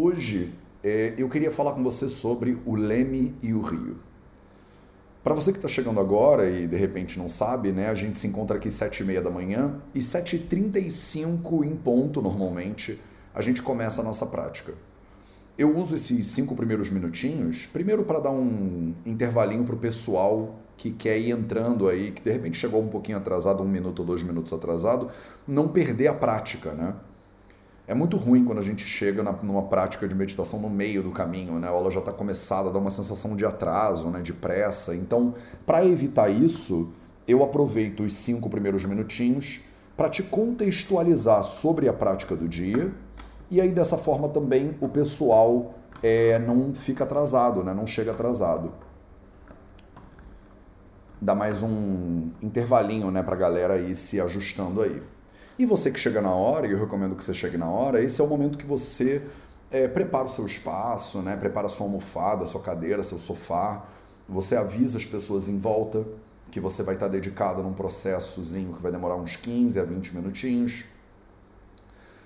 Hoje é, eu queria falar com você sobre o Leme e o Rio. Para você que está chegando agora e de repente não sabe, né, a gente se encontra aqui e meia da manhã e 7h35 em ponto, normalmente, a gente começa a nossa prática. Eu uso esses cinco primeiros minutinhos, primeiro para dar um intervalinho para o pessoal que quer ir entrando aí, que de repente chegou um pouquinho atrasado, um minuto ou dois minutos atrasado, não perder a prática, né? É muito ruim quando a gente chega na, numa prática de meditação no meio do caminho, né? A aula já está começada, dá uma sensação de atraso, né? de pressa. Então, para evitar isso, eu aproveito os cinco primeiros minutinhos para te contextualizar sobre a prática do dia e aí dessa forma também o pessoal é, não fica atrasado, né? não chega atrasado. Dá mais um intervalinho né, para a galera ir se ajustando aí. E você que chega na hora, e eu recomendo que você chegue na hora, esse é o momento que você é, prepara o seu espaço, né? prepara a sua almofada, a sua cadeira, seu sofá, você avisa as pessoas em volta que você vai estar dedicado num processozinho que vai demorar uns 15 a 20 minutinhos.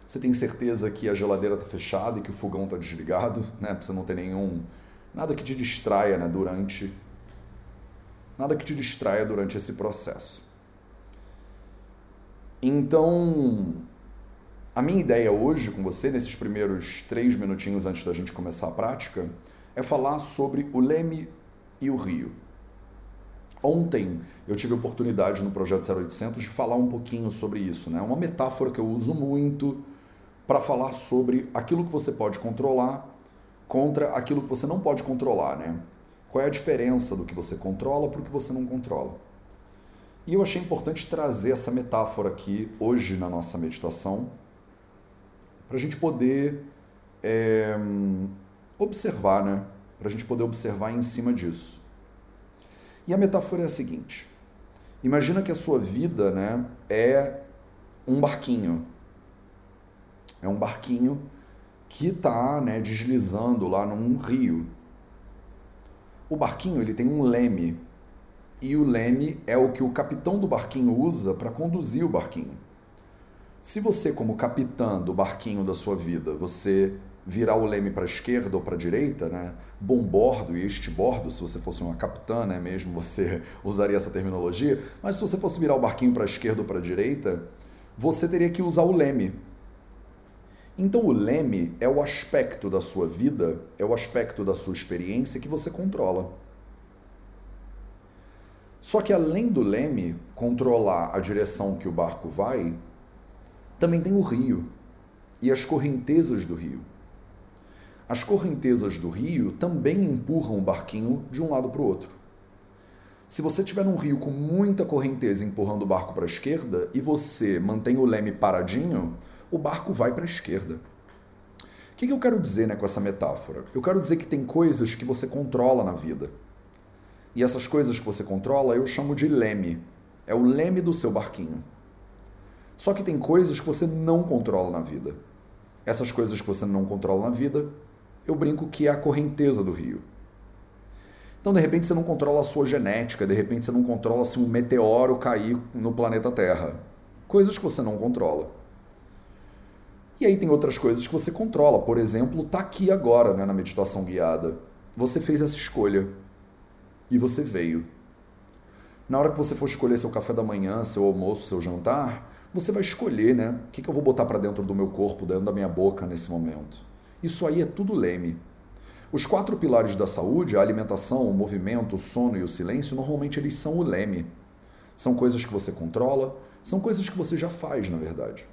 Você tem certeza que a geladeira está fechada e que o fogão está desligado, né? Para você não ter nenhum. nada que te distraia né? durante. Nada que te distraia durante esse processo. Então, a minha ideia hoje com você, nesses primeiros três minutinhos antes da gente começar a prática, é falar sobre o leme e o rio. Ontem eu tive a oportunidade no Projeto 0800 de falar um pouquinho sobre isso. É né? uma metáfora que eu uso muito para falar sobre aquilo que você pode controlar contra aquilo que você não pode controlar. Né? Qual é a diferença do que você controla para o que você não controla? E eu achei importante trazer essa metáfora aqui hoje na nossa meditação, para a gente poder é, observar, né? Para a gente poder observar em cima disso. E a metáfora é a seguinte: imagina que a sua vida, né, é um barquinho. É um barquinho que está, né, deslizando lá num rio. O barquinho ele tem um leme e o leme é o que o capitão do barquinho usa para conduzir o barquinho. Se você, como capitão do barquinho da sua vida, você virar o leme para a esquerda ou para a direita, né? bombordo e estibordo, se você fosse uma capitã, né? mesmo você usaria essa terminologia, mas se você fosse virar o barquinho para a esquerda ou para a direita, você teria que usar o leme. Então o leme é o aspecto da sua vida, é o aspecto da sua experiência que você controla. Só que além do leme controlar a direção que o barco vai, também tem o rio e as correntezas do rio. As correntezas do rio também empurram o barquinho de um lado para o outro. Se você tiver um rio com muita correnteza empurrando o barco para a esquerda e você mantém o leme paradinho, o barco vai para a esquerda. O que eu quero dizer né, com essa metáfora? Eu quero dizer que tem coisas que você controla na vida e essas coisas que você controla eu chamo de leme. É o leme do seu barquinho. Só que tem coisas que você não controla na vida. Essas coisas que você não controla na vida, eu brinco que é a correnteza do rio. Então, de repente, você não controla a sua genética, de repente, você não controla se um meteoro cair no planeta Terra. Coisas que você não controla. E aí tem outras coisas que você controla. Por exemplo, tá aqui agora, né, na meditação guiada. Você fez essa escolha e você veio. Na hora que você for escolher seu café da manhã, seu almoço, seu jantar, você vai escolher, né? O que, eu vou botar para dentro do meu corpo, dentro da minha boca nesse momento. Isso aí é tudo leme. Os quatro pilares da saúde, a alimentação, o movimento, o sono e o silêncio, normalmente eles são o leme. São coisas que você controla, são coisas que você já faz, na verdade.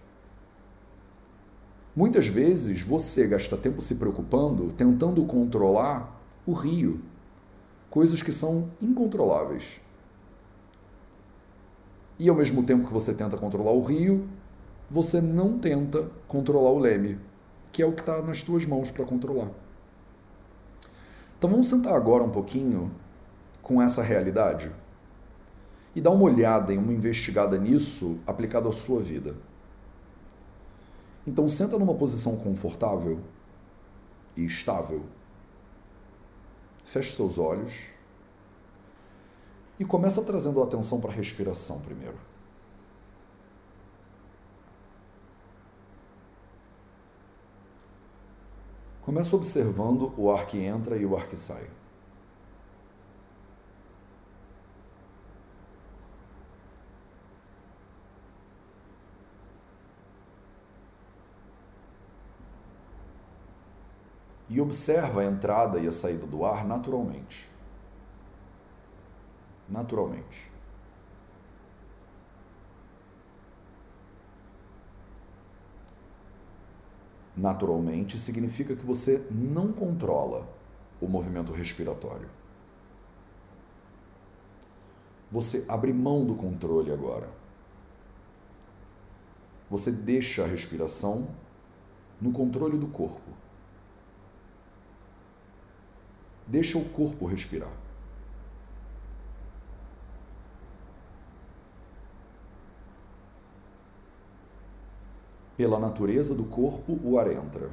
Muitas vezes você gasta tempo se preocupando, tentando controlar o rio, coisas que são incontroláveis. E ao mesmo tempo que você tenta controlar o rio, você não tenta controlar o leme, que é o que está nas tuas mãos para controlar. Então vamos sentar agora um pouquinho com essa realidade e dar uma olhada em uma investigada nisso aplicado à sua vida. Então senta numa posição confortável e estável. Feche seus olhos e começa trazendo a atenção para a respiração primeiro. Começa observando o ar que entra e o ar que sai. E observa a entrada e a saída do ar naturalmente. Naturalmente. naturalmente significa que você não controla o movimento respiratório. Você abre mão do controle agora. Você deixa a respiração no controle do corpo. Deixa o corpo respirar. Pela natureza do corpo, o ar entra.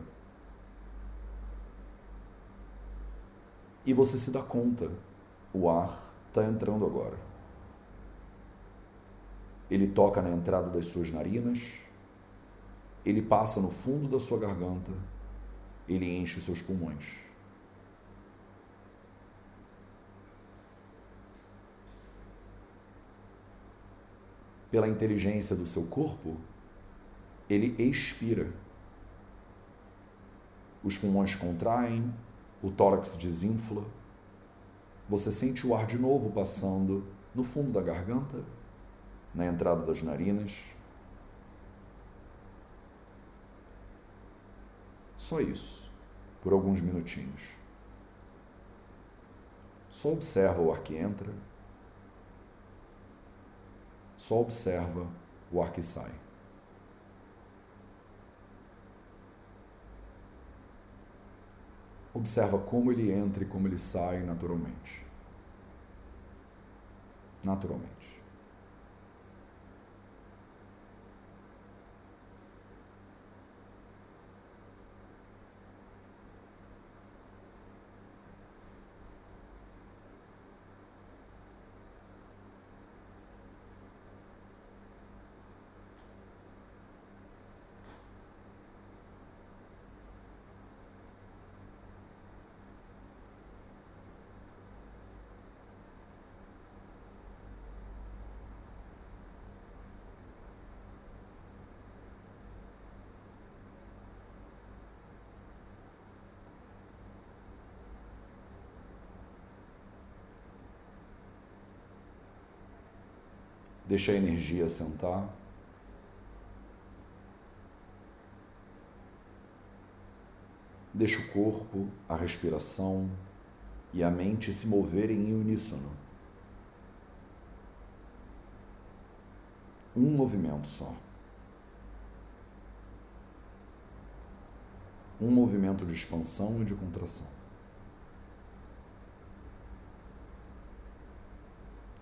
E você se dá conta, o ar está entrando agora. Ele toca na entrada das suas narinas, ele passa no fundo da sua garganta, ele enche os seus pulmões. Pela inteligência do seu corpo, ele expira. Os pulmões contraem, o tórax desinfla. Você sente o ar de novo passando no fundo da garganta, na entrada das narinas. Só isso, por alguns minutinhos. Só observa o ar que entra, só observa o ar que sai. Observa como ele entra e como ele sai naturalmente. Naturalmente. Deixa a energia sentar. Deixa o corpo, a respiração e a mente se moverem em uníssono. Um movimento só. Um movimento de expansão e de contração.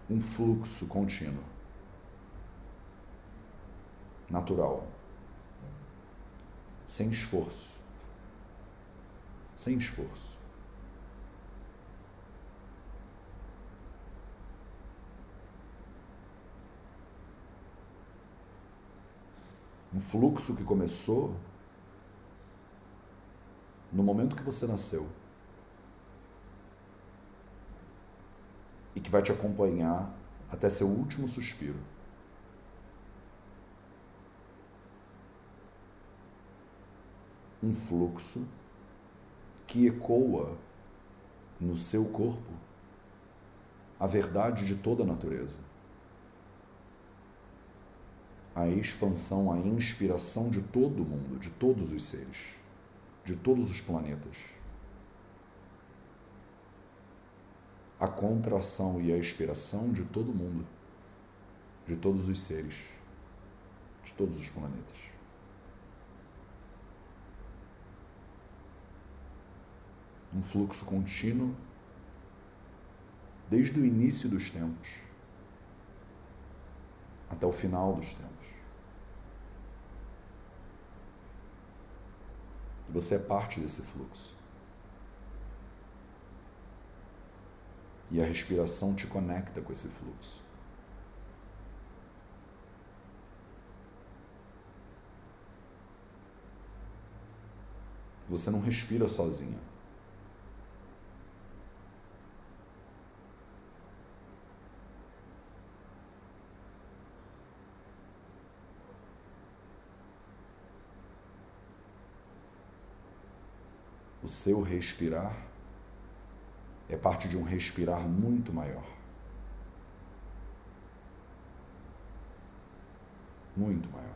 Um fluxo contínuo natural, sem esforço. Sem esforço. Um fluxo que começou no momento que você nasceu e que vai te acompanhar até seu último suspiro. Um fluxo que ecoa no seu corpo a verdade de toda a natureza. A expansão, a inspiração de todo o mundo, de todos os seres, de todos os planetas. A contração e a expiração de todo o mundo, de todos os seres, de todos os planetas. Um fluxo contínuo desde o início dos tempos até o final dos tempos. E você é parte desse fluxo. E a respiração te conecta com esse fluxo. Você não respira sozinha. Seu respirar é parte de um respirar muito maior. Muito maior.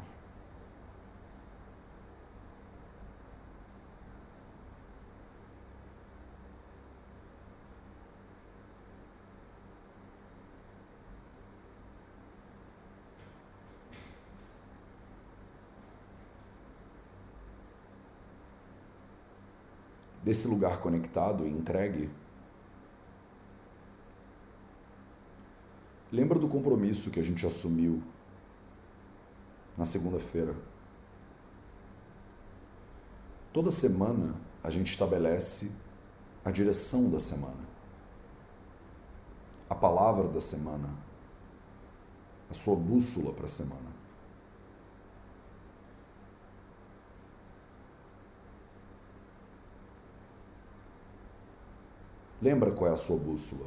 Desse lugar conectado e entregue, lembra do compromisso que a gente assumiu na segunda-feira. Toda semana a gente estabelece a direção da semana, a palavra da semana, a sua bússola para a semana. Lembra qual é a sua bússola?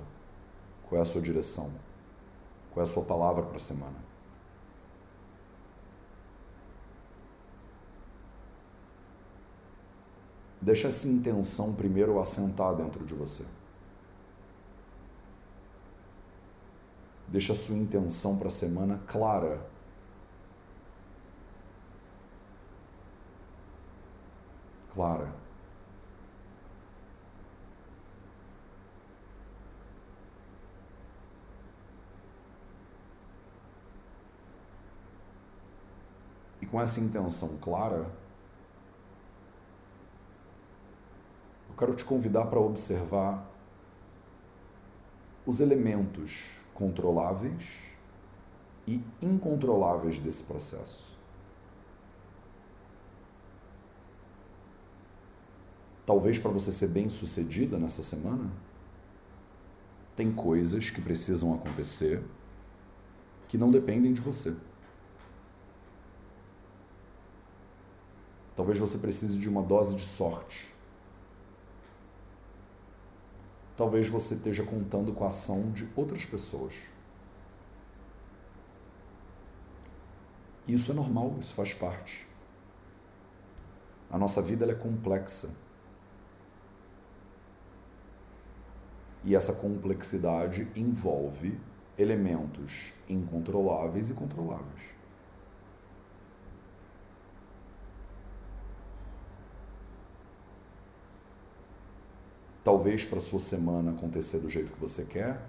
Qual é a sua direção? Qual é a sua palavra para a semana? Deixa essa intenção primeiro assentar dentro de você. Deixa a sua intenção para a semana clara. Clara. Com essa intenção clara, eu quero te convidar para observar os elementos controláveis e incontroláveis desse processo. Talvez para você ser bem sucedida nessa semana, tem coisas que precisam acontecer que não dependem de você. Talvez você precise de uma dose de sorte. Talvez você esteja contando com a ação de outras pessoas. Isso é normal, isso faz parte. A nossa vida é complexa. E essa complexidade envolve elementos incontroláveis e controláveis. Talvez para sua semana acontecer do jeito que você quer,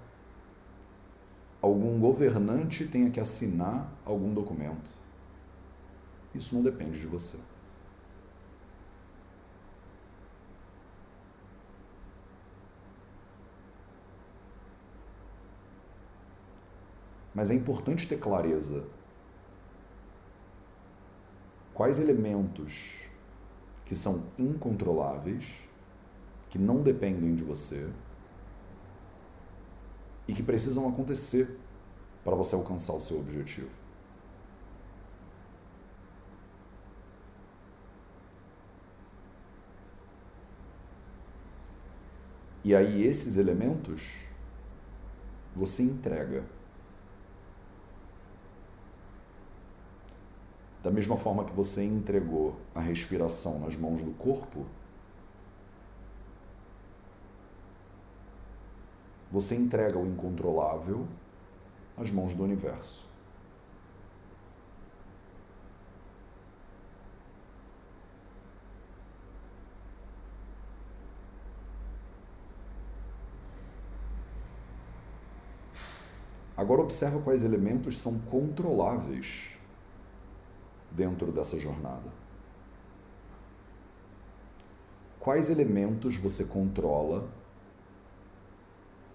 algum governante tenha que assinar algum documento. Isso não depende de você. Mas é importante ter clareza quais elementos que são incontroláveis que não dependem de você e que precisam acontecer para você alcançar o seu objetivo. E aí, esses elementos você entrega. Da mesma forma que você entregou a respiração nas mãos do corpo, você entrega o incontrolável às mãos do universo. Agora observa quais elementos são controláveis dentro dessa jornada. Quais elementos você controla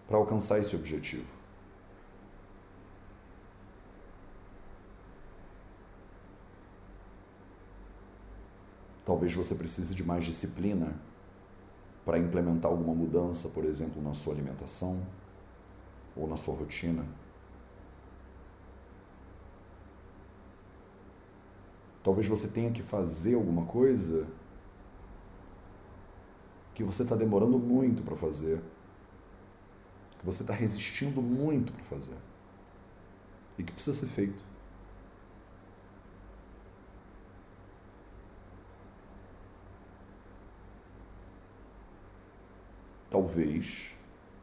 para alcançar esse objetivo. Talvez você precise de mais disciplina para implementar alguma mudança, por exemplo, na sua alimentação ou na sua rotina. Talvez você tenha que fazer alguma coisa que você está demorando muito para fazer, que você está resistindo muito para fazer e que precisa ser feito. Talvez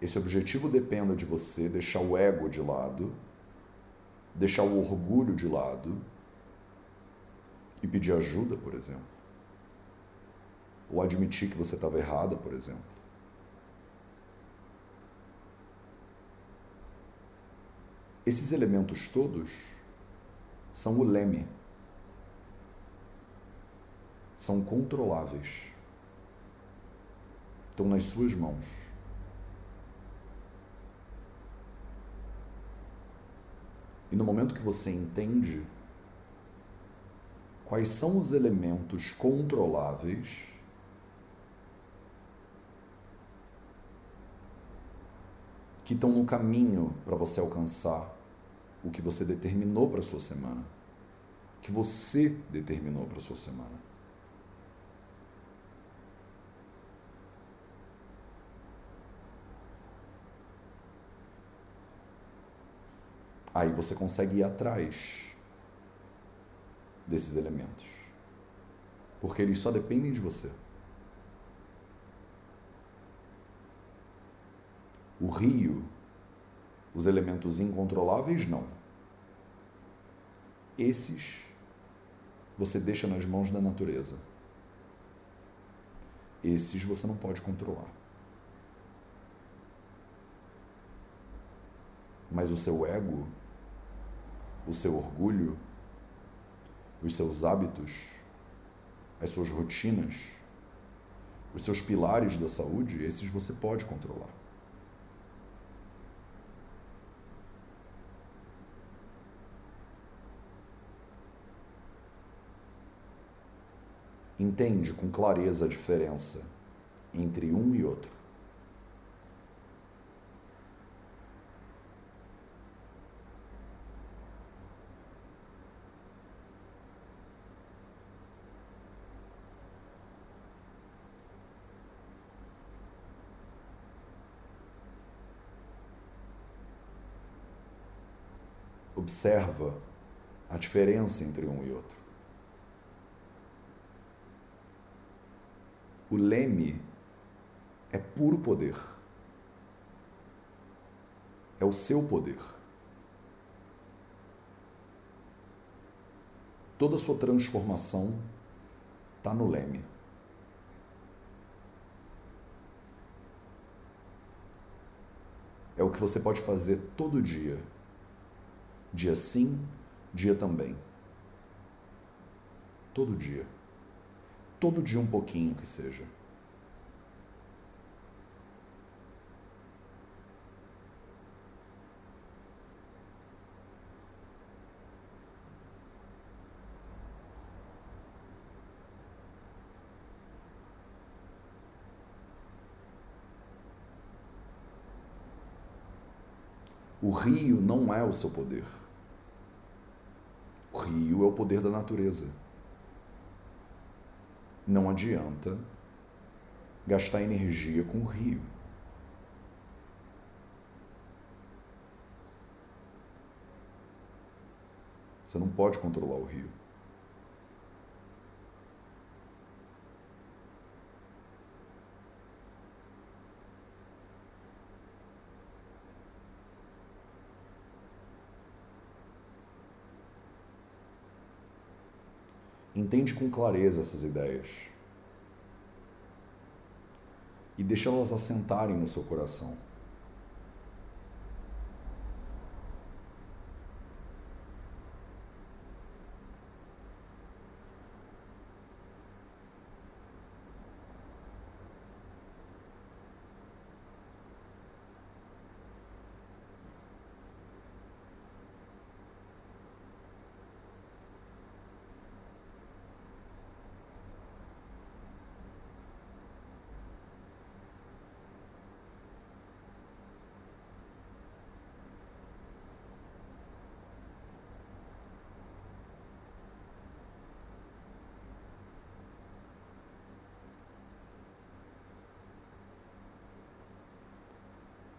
esse objetivo dependa de você deixar o ego de lado, deixar o orgulho de lado e pedir ajuda, por exemplo. Ou admitir que você estava errada, por exemplo. Esses elementos todos são o leme. São controláveis. Estão nas suas mãos. E no momento que você entende quais são os elementos controláveis, que estão no caminho para você alcançar o que você determinou para sua semana. Que você determinou para sua semana. Aí você consegue ir atrás desses elementos. Porque eles só dependem de você. O rio, os elementos incontroláveis, não. Esses você deixa nas mãos da natureza. Esses você não pode controlar. Mas o seu ego, o seu orgulho, os seus hábitos, as suas rotinas, os seus pilares da saúde, esses você pode controlar. Entende com clareza a diferença entre um e outro. Observa a diferença entre um e outro. O leme é puro poder. É o seu poder. Toda a sua transformação está no leme. É o que você pode fazer todo dia. Dia sim, dia também. Todo dia. Todo dia um pouquinho que seja. O rio não é o seu poder. O rio é o poder da natureza não adianta gastar energia com o rio. Você não pode controlar o rio. Entende com clareza essas ideias. E deixa elas assentarem no seu coração.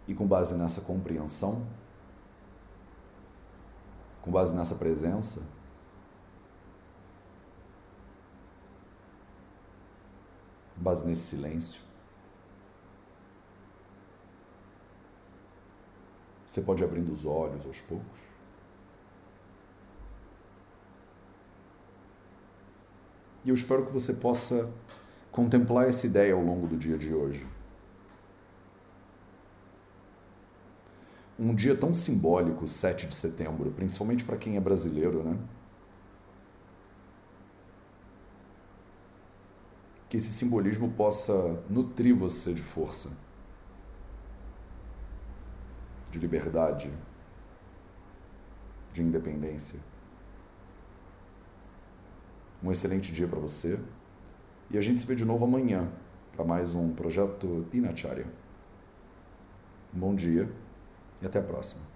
E com base nessa compreensão, com base nessa presença, com base nesse silêncio, você pode ir abrindo os olhos aos poucos. E eu espero que você possa contemplar essa ideia ao longo do dia de hoje. Um dia tão simbólico, 7 de setembro, principalmente para quem é brasileiro, né? Que esse simbolismo possa nutrir você de força, de liberdade, de independência. Um excelente dia para você e a gente se vê de novo amanhã para mais um projeto Dinacharya. Um bom dia e até a próxima.